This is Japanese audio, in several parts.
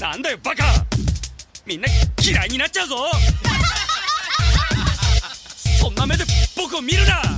なんだよバカ。みんな嫌いになっちゃうぞ。そんな目で僕を見るな。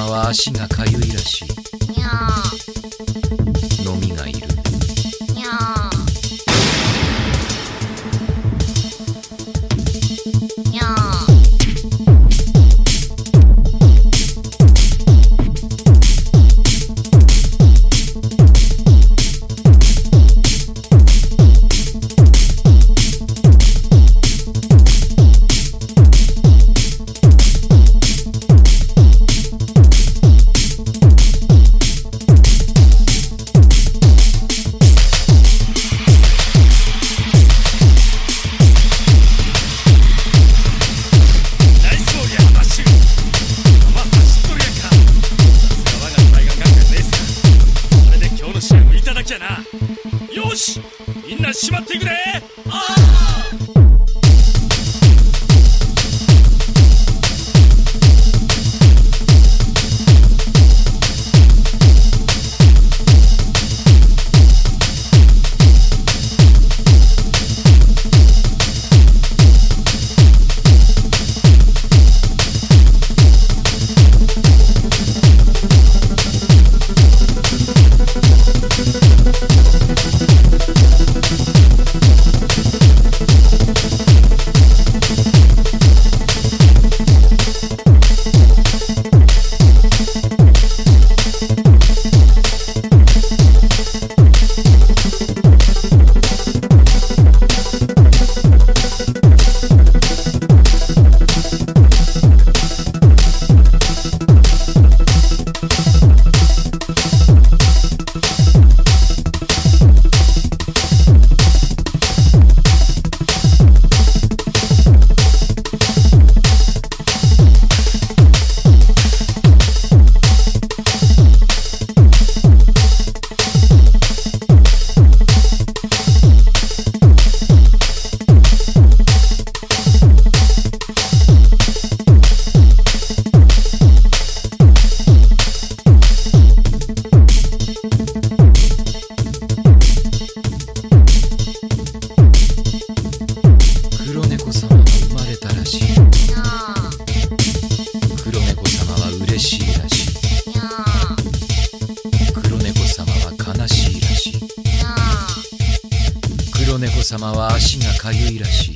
様は足がかゆいらしい。のしまってくれ黒猫様が生まれたらしい。黒猫様は嬉しいらしい。黒猫様は悲しいらしい。黒猫様は足がかゆいらしい。